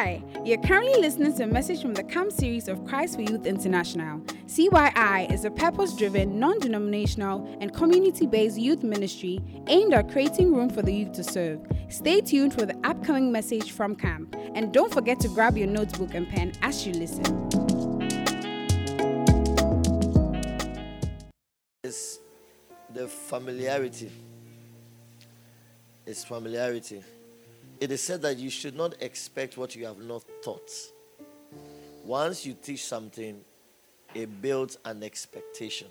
Hi, you're currently listening to a message from the CAMP series of Christ for Youth International. CYI is a purpose driven, non denominational, and community based youth ministry aimed at creating room for the youth to serve. Stay tuned for the upcoming message from CAMP, and don't forget to grab your notebook and pen as you listen. It's the familiarity. It's familiarity. It is said that you should not expect what you have not taught. Once you teach something, it builds an expectation.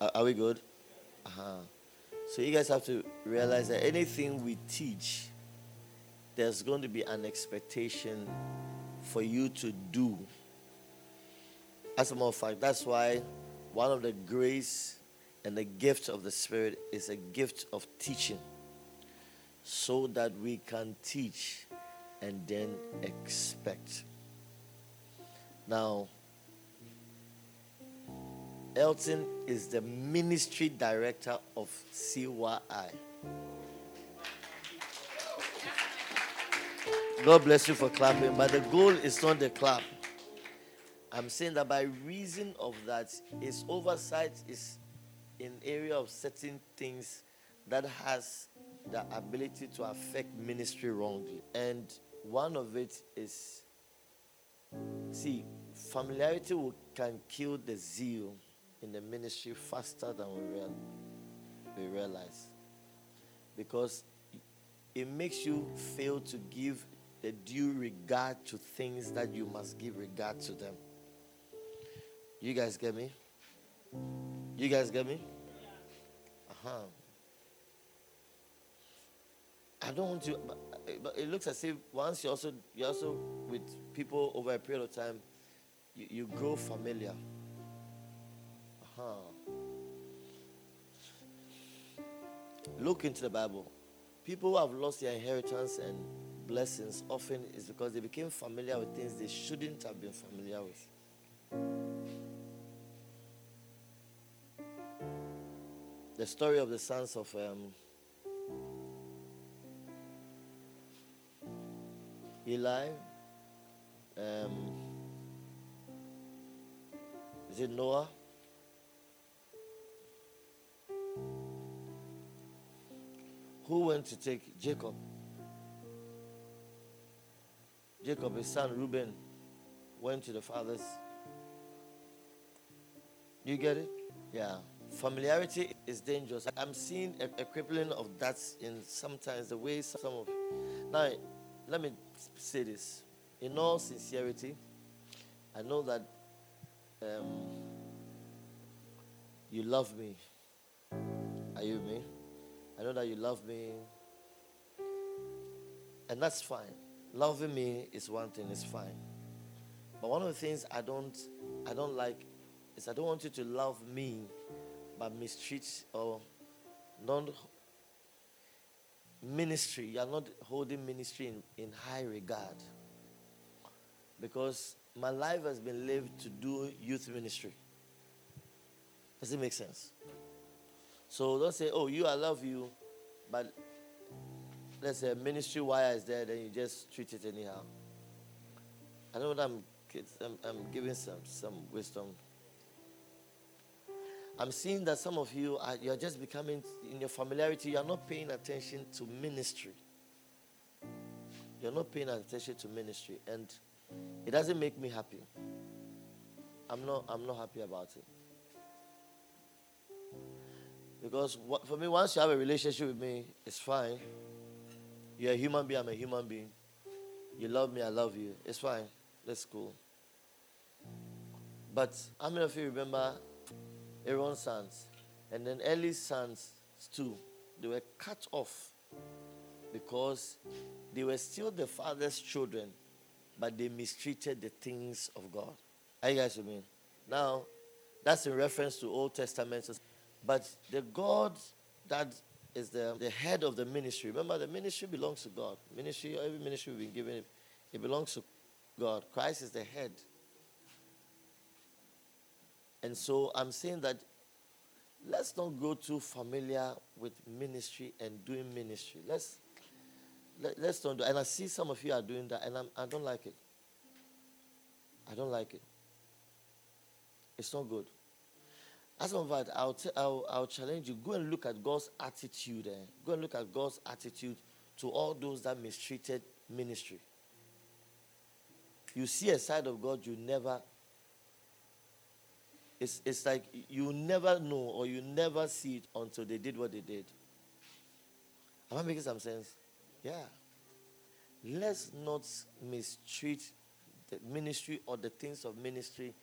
Are, are we good? Uh-huh. So you guys have to realize that anything we teach, there's going to be an expectation for you to do. As a matter of fact, that's why one of the grace and the gift of the Spirit is a gift of teaching so that we can teach and then expect. Now, Elton is the ministry director of CYI. God bless you for clapping, but the goal is not the clap. I'm saying that by reason of that, his oversight is in area of certain things that has the ability to affect ministry wrongly. And one of it is see, familiarity can kill the zeal in the ministry faster than we, real, we realize. Because it makes you fail to give the due regard to things that you must give regard to them. You guys get me? You guys get me? Uh huh. I don't want to, but, it looks as if once you also you also with people over a period of time, you, you grow familiar. Uh-huh. Look into the Bible. People who have lost their inheritance and blessings often is because they became familiar with things they shouldn't have been familiar with. The story of the sons of um, Eli. Um, is it Noah? Who went to take Jacob? Jacob, his son Reuben, went to the fathers. You get it? Yeah. Familiarity is dangerous. I'm seeing a, a crippling of that in sometimes the way some of. Now, let me say this. In all sincerity, I know that um, you love me. Are you me? I know that you love me. And that's fine. Loving me is one thing, it's fine. But one of the things I don't I don't like is I don't want you to love me but mistreat or not ministry, you are not holding ministry in, in high regard. Because my life has been lived to do youth ministry. Does it make sense? So don't say, oh, you, I love you, but let's say ministry wire is there, then you just treat it anyhow. I know that I'm, I'm, I'm giving some, some wisdom I'm seeing that some of you are you're just becoming in your familiarity, you're not paying attention to ministry. You're not paying attention to ministry. And it doesn't make me happy. I'm not I'm not happy about it. Because what, for me, once you have a relationship with me, it's fine. You're a human being, I'm a human being. You love me, I love you. It's fine. Let's go. But how many of you remember Aaron's sons, and then Eli's sons too, they were cut off because they were still the father's children, but they mistreated the things of God. Are you guys with me? Now, that's in reference to Old Testament. But the God that is the, the head of the ministry, remember the ministry belongs to God. Ministry, every ministry we've been given, it belongs to God. Christ is the head. And so I'm saying that let's not go too familiar with ministry and doing ministry. Let's Let, us don't do And I see some of you are doing that, and I'm, I don't like it. I don't like it. It's not good. As a matter I'll, t- I'll, I'll challenge you. Go and look at God's attitude. Eh? Go and look at God's attitude to all those that mistreated ministry. You see a side of God you never. It's, it's like you never know or you never see it until they did what they did. Am I making some sense? Yeah. Let's not mistreat the ministry or the things of ministry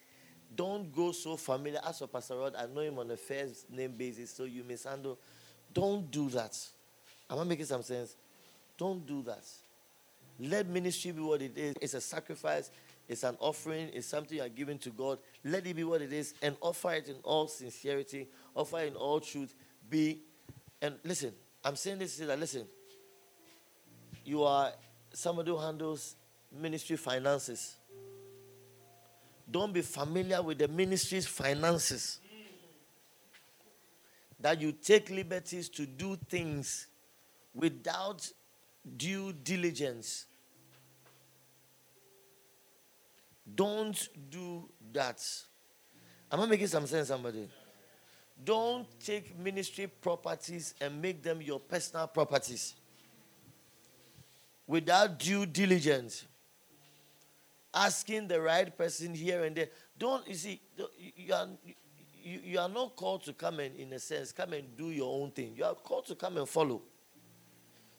don't go so familiar. As for Pastor Rod, I know him on a first name basis, so you mishandle. Don't do that. Am I making some sense? Don't do that. Let ministry be what it is. It's a sacrifice, it's an offering, it's something you are giving to God. Let it be what it is and offer it in all sincerity, offer in all truth. Be, and listen, I'm saying this is that, listen, you are somebody who handles ministry finances. Don't be familiar with the ministry's finances. That you take liberties to do things without due diligence. Don't do that. Am I making some sense, somebody? Don't take ministry properties and make them your personal properties without due diligence asking the right person here and there. Don't, you see, you are, you, you are not called to come and, in a sense, come and do your own thing. You are called to come and follow.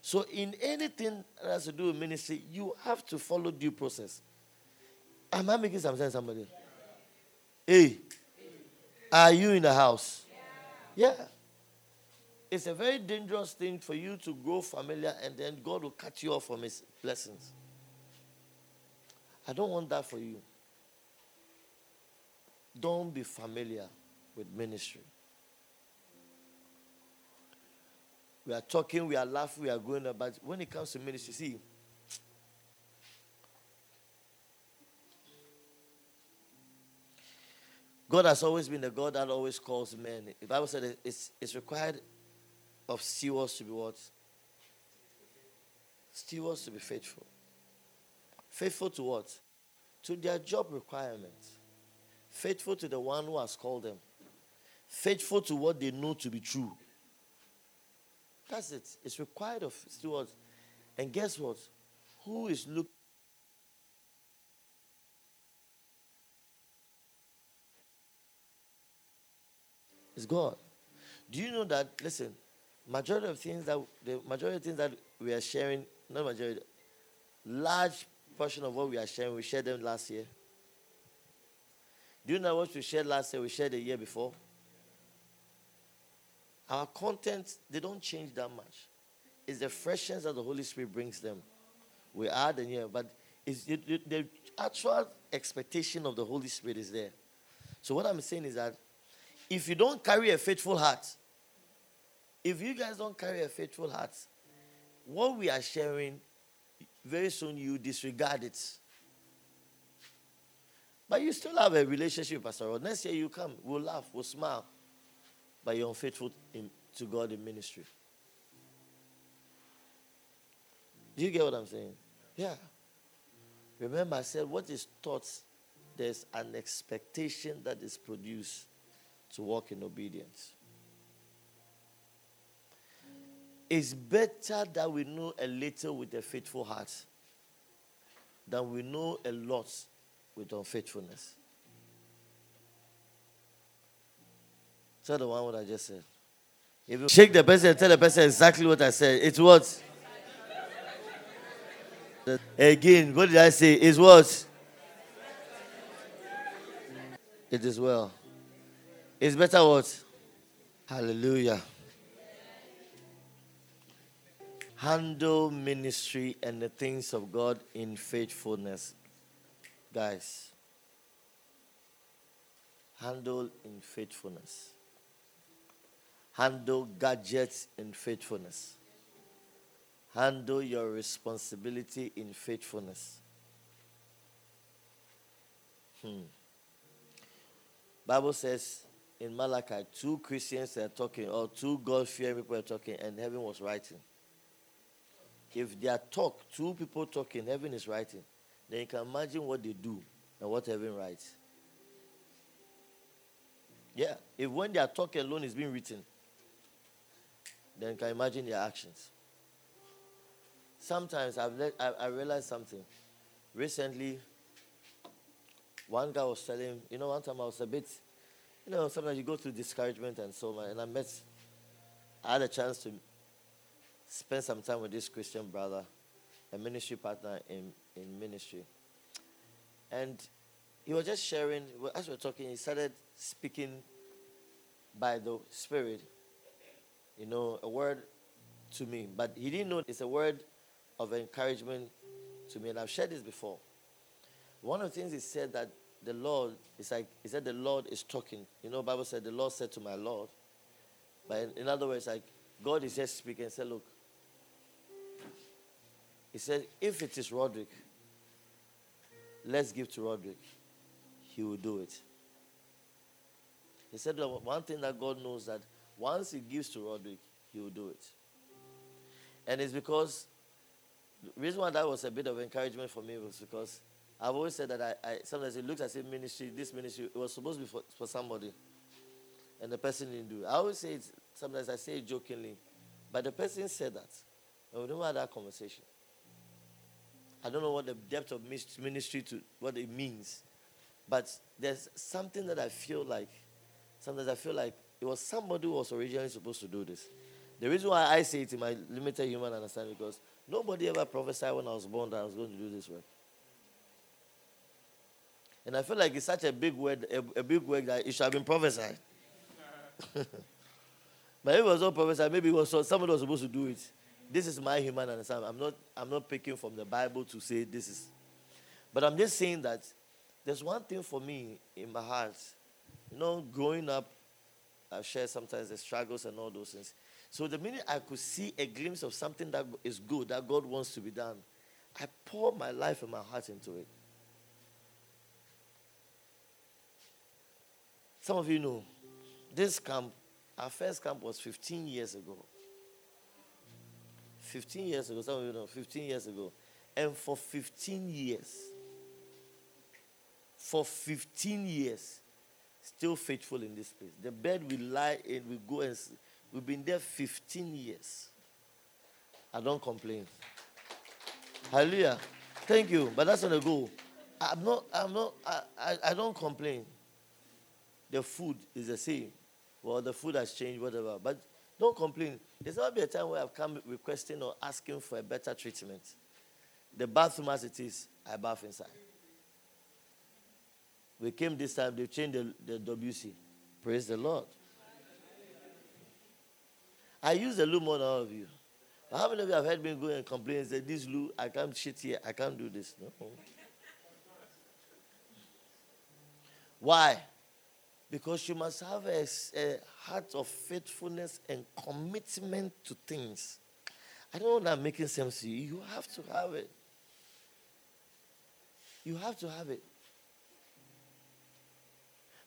So, in anything that has to do with ministry, you have to follow due process. Am I making some sense, somebody? Hey, are you in the house? Yeah. It's a very dangerous thing for you to grow familiar and then God will cut you off from his blessings. I don't want that for you. Don't be familiar with ministry. We are talking, we are laughing, we are going about. When it comes to ministry, see, God has always been the God that always calls men. The Bible said it's, it's required of stewards to be what? Stewards to be faithful. Faithful to what? To their job requirements. Faithful to the one who has called them. Faithful to what they know to be true. That's it. It's required of stewards. And guess what? Who is looking? It's God. Do you know that? Listen, majority of things that the majority of things that we are sharing, not majority, large portion of what we are sharing, we shared them last year. Do you know what we shared last year? We shared the year before. Our content, they don't change that much. It's the freshness that the Holy Spirit brings them. We add and yeah, but it's the, the, the actual expectation of the Holy Spirit is there. So what I'm saying is that if you don't carry a faithful heart, if you guys don't carry a faithful heart, what we are sharing very soon you disregard it. But you still have a relationship Pastor. Next year you come, we'll laugh, we'll smile. But you're unfaithful in, to God in ministry. Do you get what I'm saying? Yeah. Remember, I said, what is taught, there's an expectation that is produced to walk in obedience. It's better that we know a little with a faithful heart than we know a lot with unfaithfulness. Tell the one what I just said. If you shake the person and tell the person exactly what I said, it's what? Again, what did I say? It's what? It is well. It's better what? Hallelujah handle ministry and the things of God in faithfulness. Guys, handle in faithfulness. Handle gadgets in faithfulness. Handle your responsibility in faithfulness. Hmm. Bible says in Malachi, two Christians are talking, or two God-fearing people are talking, and heaven was writing. if they are talk, two people talking, heaven is writing, then you can imagine what they do and what heaven writes. Yeah, if when they are talking alone is being written, then you can imagine their actions. Sometimes I've let, I, I realized something. Recently, one guy was telling, you know, one time I was a bit, you know, sometimes you go through discouragement and so on, and I met, I had a chance to spend some time with this Christian brother, a ministry partner in, in ministry. And he was just sharing, as we were talking, he started speaking by the Spirit, you know, a word to me. But he didn't know it's a word of encouragement to me. And I've shared this before. One of the things he said that the Lord is like, he said the Lord is talking. You know, Bible said the Lord said to my Lord. But in, in other words, like God is just speaking and said, look, he said, if it is Roderick, let's give to Roderick. He will do it. He said one thing that God knows that once He gives to Roderick, He will do it. And it's because the reason why that was a bit of encouragement for me was because I've always said that I, I sometimes it looks as if ministry, this ministry, it was supposed to be for, for somebody, and the person didn't do it. I always say it. Sometimes I say it jokingly, but the person said that, and we never had that conversation. I don't know what the depth of ministry to what it means, but there's something that I feel like. Sometimes I feel like it was somebody who was originally supposed to do this. The reason why I say it in my limited human understanding because nobody ever prophesied when I was born that I was going to do this work. And I feel like it's such a big word, a, a big word that it should have been prophesied. but it was not prophesied, maybe it was somebody was supposed to do it. This is my human understanding. I'm not, I'm not picking from the Bible to say this is. But I'm just saying that there's one thing for me in my heart. You know, growing up, I share sometimes the struggles and all those things. So the minute I could see a glimpse of something that is good, that God wants to be done, I pour my life and my heart into it. Some of you know, this camp, our first camp was 15 years ago. 15 years ago, some of you know, 15 years ago. And for 15 years, for 15 years, still faithful in this place. The bed we lie in, we go and sleep. We've been there 15 years. I don't complain. Hallelujah. Thank you. But that's not the goal. I'm not, I'm not, I, I, I don't complain. The food is the same. Well, the food has changed, whatever. But don't complain. There's not be a time where I've come requesting or asking for a better treatment. The bathroom as it is, I bath inside. We came this time, they changed the, the WC. Praise the Lord. I use the loo more than all of you. But how many of you have heard me go and complain and say, This loo, I can't shit here, I can't do this? No. Why? Because you must have a, a, heart of faithfulness and commitment to things. I don't know that making sense to you. You have to have it. You have to have it.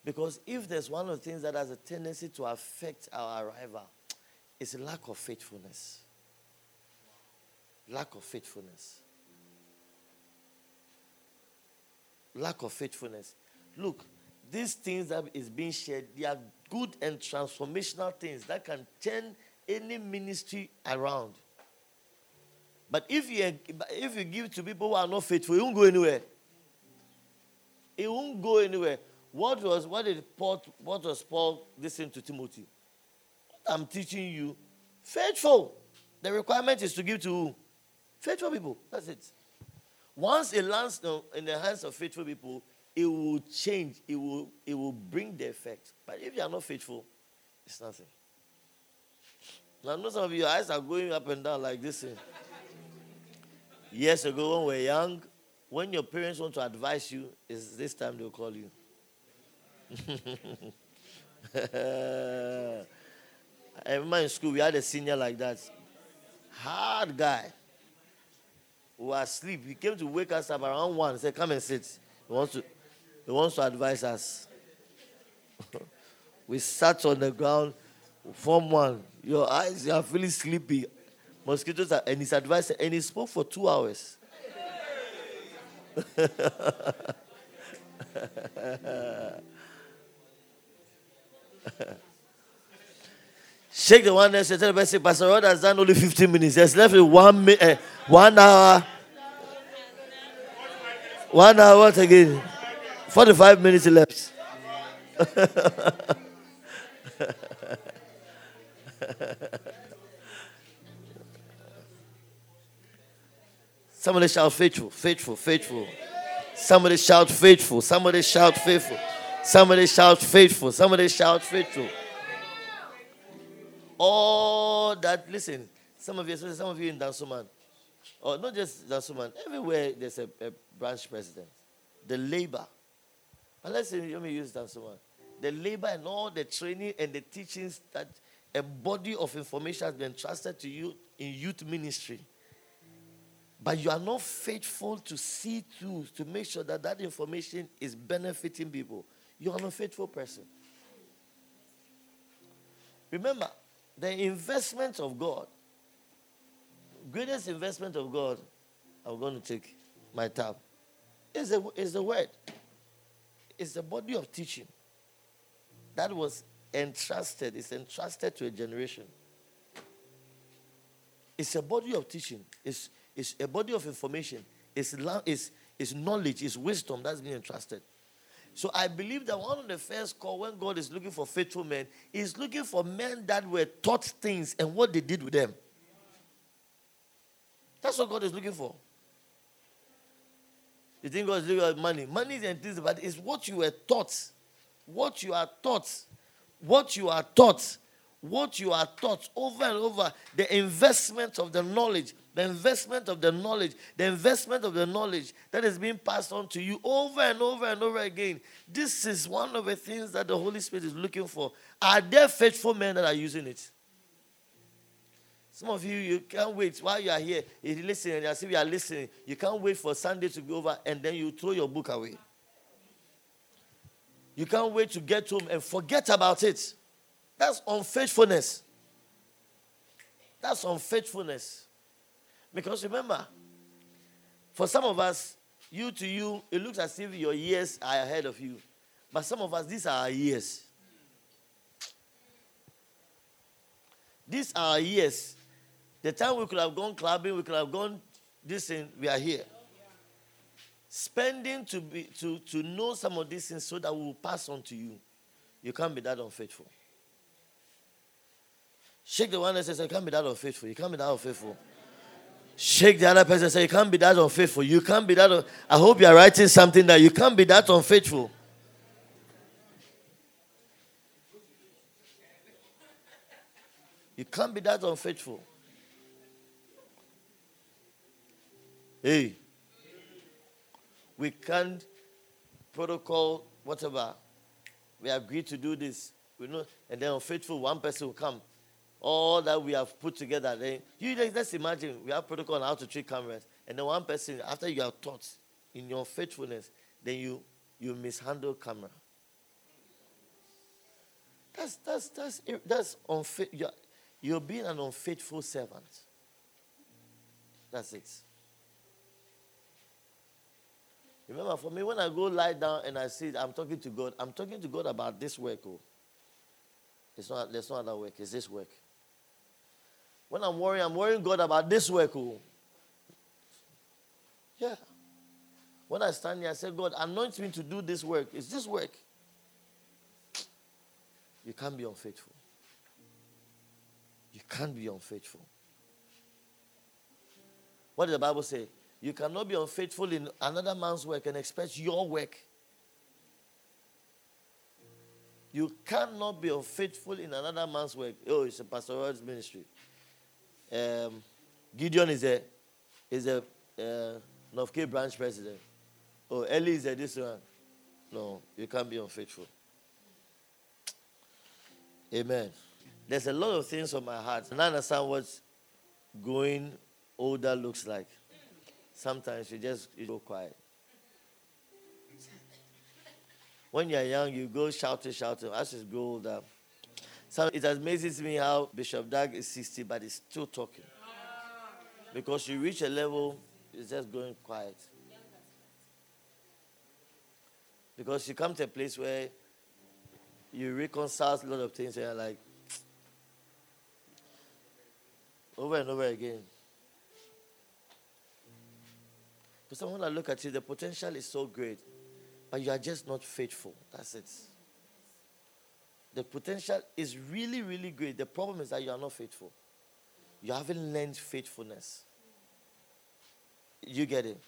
Because if there's one of the things that has a tendency to affect our arrival, it's lack of faithfulness. Lack of faithfulness. Lack of faithfulness. Look, these things that is being shared, they are good and transformational things that can turn any ministry around. But if you if you give to people who are not faithful, it won't go anywhere. It won't go anywhere. What was what did Paul what was Paul listening to Timothy? What I'm teaching you, faithful. The requirement is to give to who? Faithful people. That's it. Once it lands in the hands of faithful people, it will change. It will, it will bring the effect. But if you are not faithful, it's nothing. Now, I know some of your eyes are going up and down like this. Years ago, when we were young, when your parents want to advise you, is this time they'll call you. I remember in school, we had a senior like that. Hard guy. We were asleep. He came to wake us up around one. He said, Come and sit. He wants to he wants to advise us. we sat on the ground, form one. Your eyes, you are feeling sleepy. Mosquitoes are, and his advice, and he spoke for two hours. Shake the one next to tell the person, Pastor Rod has done only 15 minutes. There's left one, minute, uh, one hour. One hour, what again? 45 minutes left. Somebody shout faithful, faithful, faithful. Somebody shout faithful. Somebody shout faithful. Somebody shout faithful. Somebody shout faithful. All that, listen, some of you, some of you in Dansoman, or not just Dansoman, everywhere there's a, a branch president. The labor. And let's say, let me use Dansoman. The labor and all the training and the teachings that a body of information has been trusted to you in youth ministry but you are not faithful to see through to make sure that that information is benefiting people, you are not faithful person. Remember, the investment of God, greatest investment of God, I'm going to take my tab, is the, is the word. It's the body of teaching that was entrusted, it's entrusted to a generation. It's a body of teaching. It's, it's a body of information. It's, it's, it's knowledge, it's wisdom that's being entrusted. So I believe that one of the first call when God is looking for faithful men, is looking for men that were taught things and what they did with them. That's what God is looking for. You think God is looking at money? Money is things, but it's what you were taught. What you are taught. What you are taught. What you are taught over and over. The investment of the knowledge the investment of the knowledge, the investment of the knowledge that is being passed on to you over and over and over again. This is one of the things that the Holy Spirit is looking for. Are there faithful men that are using it? Some of you, you can't wait while you are here. You listen, as if you are listening, you can't wait for Sunday to be over and then you throw your book away. You can't wait to get home and forget about it. That's unfaithfulness. That's unfaithfulness. Because remember, for some of us, you to you, it looks as if your years are ahead of you. But some of us, these are our years. These are our years. The time we could have gone clubbing, we could have gone this thing, we are here. Spending to be to, to know some of these things so that we will pass on to you. You can't be that unfaithful. Shake the one that says, You can't be that unfaithful. You can't be that unfaithful. Shake the other person say, You can't be that unfaithful. You can't be that. Un- I hope you are writing something that you can't be that unfaithful. You can't be that unfaithful. Hey, we can't protocol whatever. We agreed to do this. We know, and then unfaithful one person will come all that we have put together. Then you just imagine we have protocol on how to treat cameras, and then one person after you are taught in your faithfulness, then you you mishandle camera. That's that's that's that's unfaithful. You're, you're being an unfaithful servant. That's it. Remember, for me, when I go lie down and I see I'm talking to God, I'm talking to God about this work. Oh. It's not, there's no other work, it's this work. When I'm worrying, I'm worrying God about this work. Oh. Yeah. When I stand here, I say, God, anoint me to do this work. It's this work. You can't be unfaithful. You can't be unfaithful. What did the Bible say? You cannot be unfaithful in another man's work and expect your work. You cannot be unfaithful in another man's work. Oh, it's a pastoral ministry um, Gideon is a is a uh, North Cape branch president. Oh, Eli is a this one. No, you can't be unfaithful. Amen. There's a lot of things on my heart, and I understand what going older looks like. Sometimes you just you go quiet. When you're young, you go shouting, shouting. As you grow older, so it amazes me how Bishop Dag is 60, but he's still talking. Because you reach a level, it's just going quiet. Because you come to a place where you reconcile a lot of things and you're like, over and over again. Because someone that look at you, the potential is so great, but you are just not faithful. That's it. The potential is really, really great. The problem is that you are not faithful. You haven't learned faithfulness. You get it?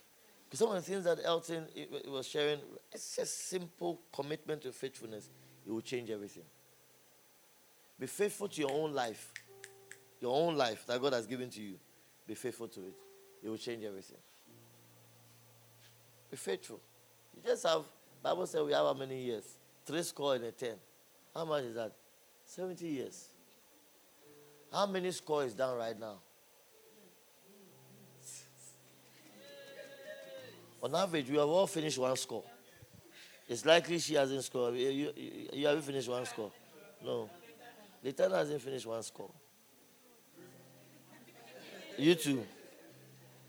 Because some of the things that Elton was sharing, it's just simple commitment to faithfulness. It will change everything. Be faithful to your own life. Your own life that God has given to you. Be faithful to it. It will change everything. Be faithful. You just have, Bible says we have how many years? Three score and a ten. How much is that? 70 years. How many score is down right now? On average, we have all finished one score. It's likely she hasn't scored. You, you, you haven't finished one score. No. Ten hasn't finished one score. You too.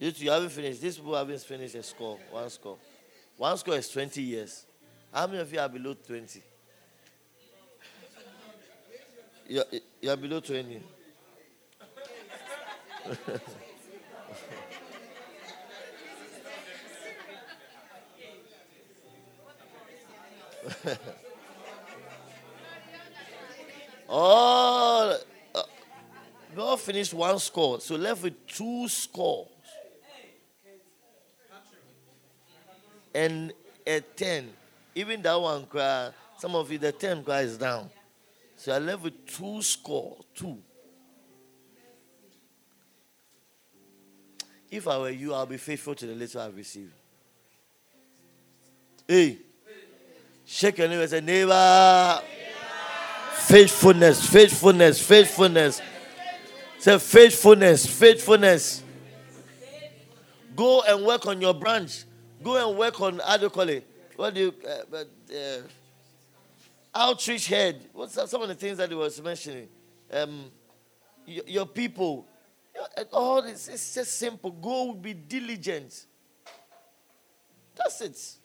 You haven't finished. These people haven't finished a score, one score. One score is 20 years. How many of you are below 20? You're, you're below 20. oh, uh, we all finished one score, so left with two scores. And a 10. Even that one cry, some of you, the 10 cry is down. So I left with two score, two. If I were you, I'll be faithful to the little I've received. Hey, shake your neighbor and say, neighbor. Faithfulness, faithfulness, faithfulness. Say faithfulness, faithfulness. Go and work on your branch. Go and work on it? What do you uh, uh, outreach head. What's some of the things that he was mentioning? Um, your, your people. All this it's just simple. Go be diligent. That's it.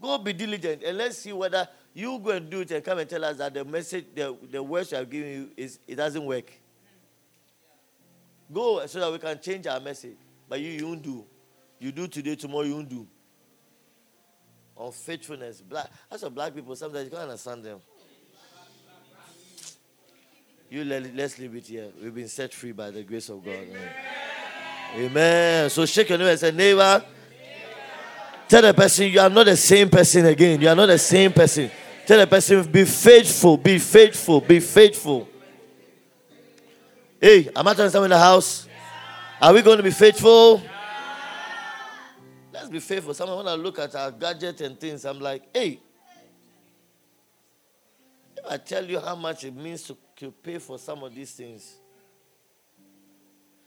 Go be diligent and let's see whether you go and do it and come and tell us that the message, the, the words I'm giving you is it doesn't work. Go so that we can change our message. But you, you won't do. You do today, tomorrow you won't do unfaithfulness. Black, as for black people, sometimes you can't understand them. You let, let's leave it here. We've been set free by the grace of God. Amen. Amen. So shake your neighbor and say, neighbor. Tell the person you are not the same person again. You are not the same person. Tell the person, be faithful, be faithful, be faithful. Hey, am I telling someone in the house? Are we going to be faithful? Be faithful. Someone when I look at our gadget and things, I'm like, hey, if I tell you how much it means to, to pay for some of these things.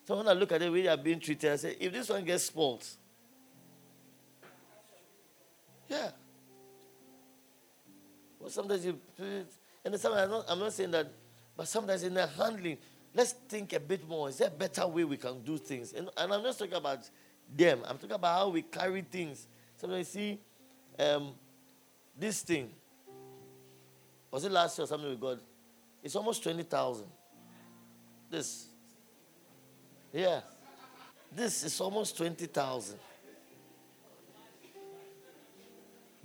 So when I look at the way they are being treated, I say, if this one gets spoiled, yeah. Well, sometimes you, and sometimes I'm not, I'm not saying that, but sometimes in the handling, let's think a bit more. Is there a better way we can do things? And, and I'm not talking about them. I'm talking about how we carry things. Sometimes see um, this thing. Was it last year or something we got? It's almost 20,000. This. Yeah. This is almost 20,000.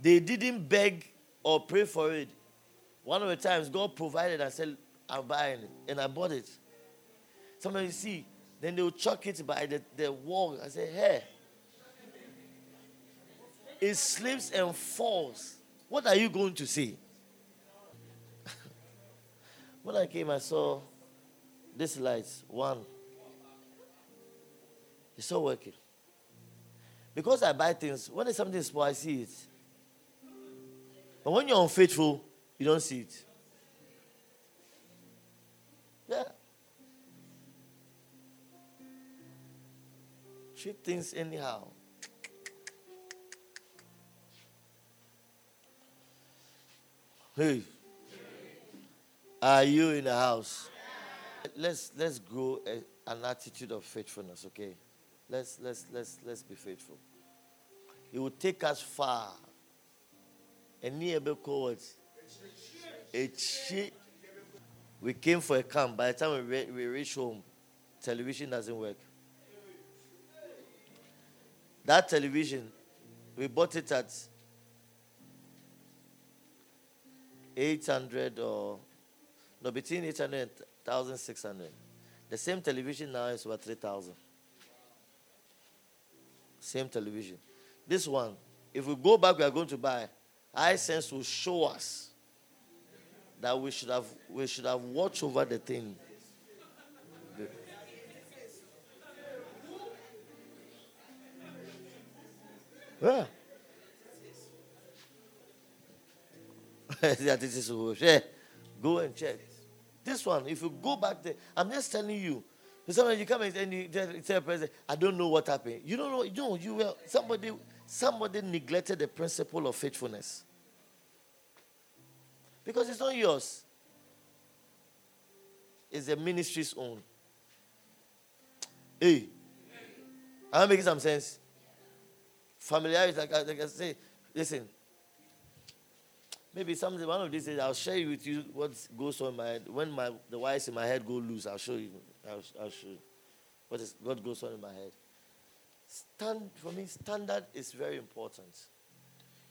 They didn't beg or pray for it. One of the times God provided and said, I'm buying it. And I bought it. Sometimes you see, then they'll chuck it by the, the wall. I say, hey. It slips and falls. What are you going to see? when I came, I saw this lights. One. It's still working. Because I buy things, when something small, I see it. But when you're unfaithful, you don't see it. Things anyhow. Hey, are you in the house? Let's let's grow a, an attitude of faithfulness, okay? Let's let's let's let's be faithful. It will take us far. And near called we came for a camp. By the time we, re- we reach home, television doesn't work. That television, we bought it at 800 or no, between 800 and 1,600. The same television now is worth 3,000. Same television. This one, if we go back, we are going to buy. Hisense will show us that we should have we should have watched over the thing. Yeah. this is who, yeah. Go and check. This one, if you go back there, I'm just telling you. Sometimes you come and you tell president, I don't know what happened. You don't know, you know, you will somebody somebody neglected the principle of faithfulness. Because it's not yours. It's the ministry's own. Hey. Am I making some sense? Familiarity, like, like I say, listen, Maybe something one of these days I'll share with you what goes on in my head. When my the wires in my head go loose, I'll show you. I'll, I'll show you what is what goes on in my head. Stand for me, standard is very important.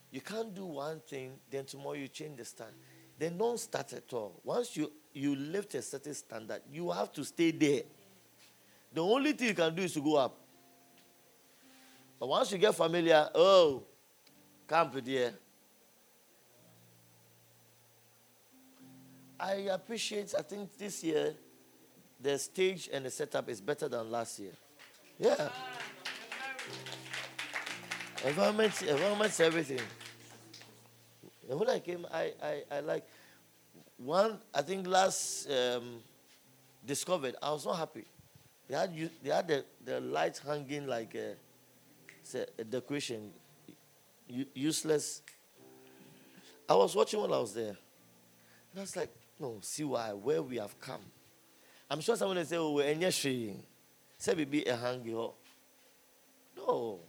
You can't do one thing, then tomorrow you change the stand. Then don't start at all. Once you you lift a certain standard, you have to stay there. The only thing you can do is to go up. But once you get familiar, oh, camp there I appreciate, I think this year, the stage and the setup is better than last year. Yeah. Environment, environment's everything. And when I came, I, I, I like one, I think last um, discovered, I was not happy. They had, they had the, the lights hanging like a, a decoration, useless. I was watching when I was there. And I was like, no, see why, where we have come. I'm sure someone will say, oh, and yes, Say, we be a hangy. No.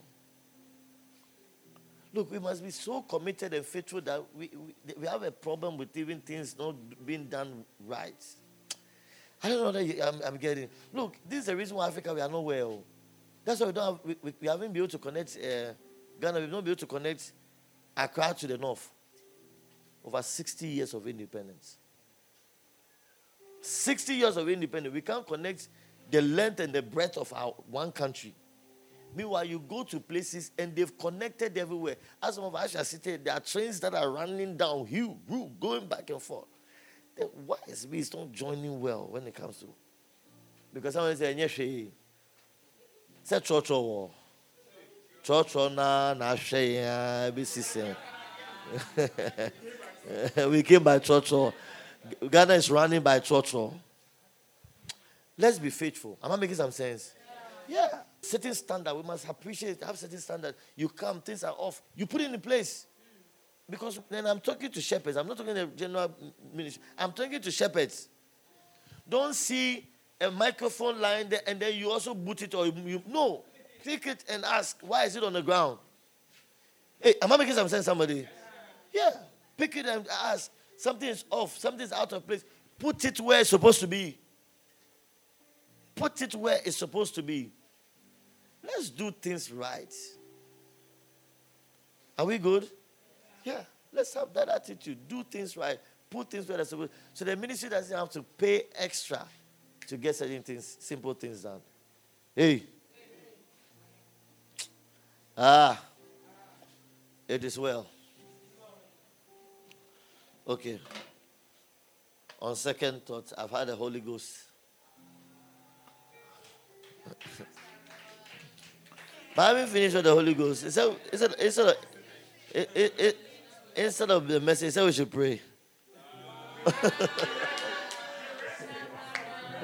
Look, we must be so committed and faithful that we, we, we have a problem with even things not being done right. I don't know that I'm, I'm, getting. Look, this is the reason why Africa we are not well. Oh. That's why we don't have, we, we, haven't been able to connect uh, Ghana. We've not been able to connect Accra to the north. Over 60 years of independence. 60 years of independence, we can't connect the length and the breadth of our one country. Meanwhile, you go to places and they've connected everywhere. As some of us are sitting, there are trains that are running downhill, going back and forth. Then why is we not joining well when it comes to? Because someone said, "Nyeshe." Say chocho wo. Chocho na na she be We came by chocho. Ghana is running by trotro. Let's be faithful. Am I making some sense? Yeah. Certain standard. We must appreciate, have certain standard. You come, things are off. You put it in place. Because then I'm talking to shepherds. I'm not talking to general ministry. I'm talking to shepherds. Don't see a microphone lying there and then you also boot it or you, no. Click it and ask, why is it on the ground? Hey, am I making some sense, somebody? Yeah. Pick it and ask, something is off, something is out of place. Put it where it's supposed to be. Put it where it's supposed to be. Let's do things right. Are we good? Yeah. Let's have that attitude. Do things right. Put things where they're supposed So the ministry doesn't have to pay extra to get certain things, simple things done. Hey. Ah. It is well. Okay. On second thought, I've had the Holy Ghost. but I haven't finished with the Holy Ghost. Instead, instead, instead, of, it, it, it, instead of the message, said we should pray.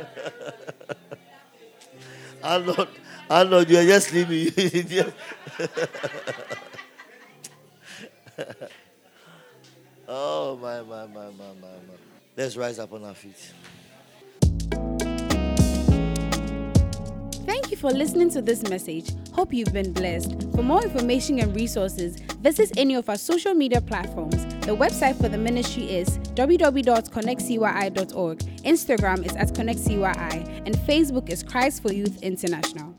I'm not, I'm not, you're just sleeping. Oh, my, my, my, my, my, my. Let's rise up on our feet. For listening to this message. Hope you've been blessed. For more information and resources, visit any of our social media platforms. The website for the ministry is www.connectcyi.org. Instagram is at connectcyi, and Facebook is Christ for Youth International.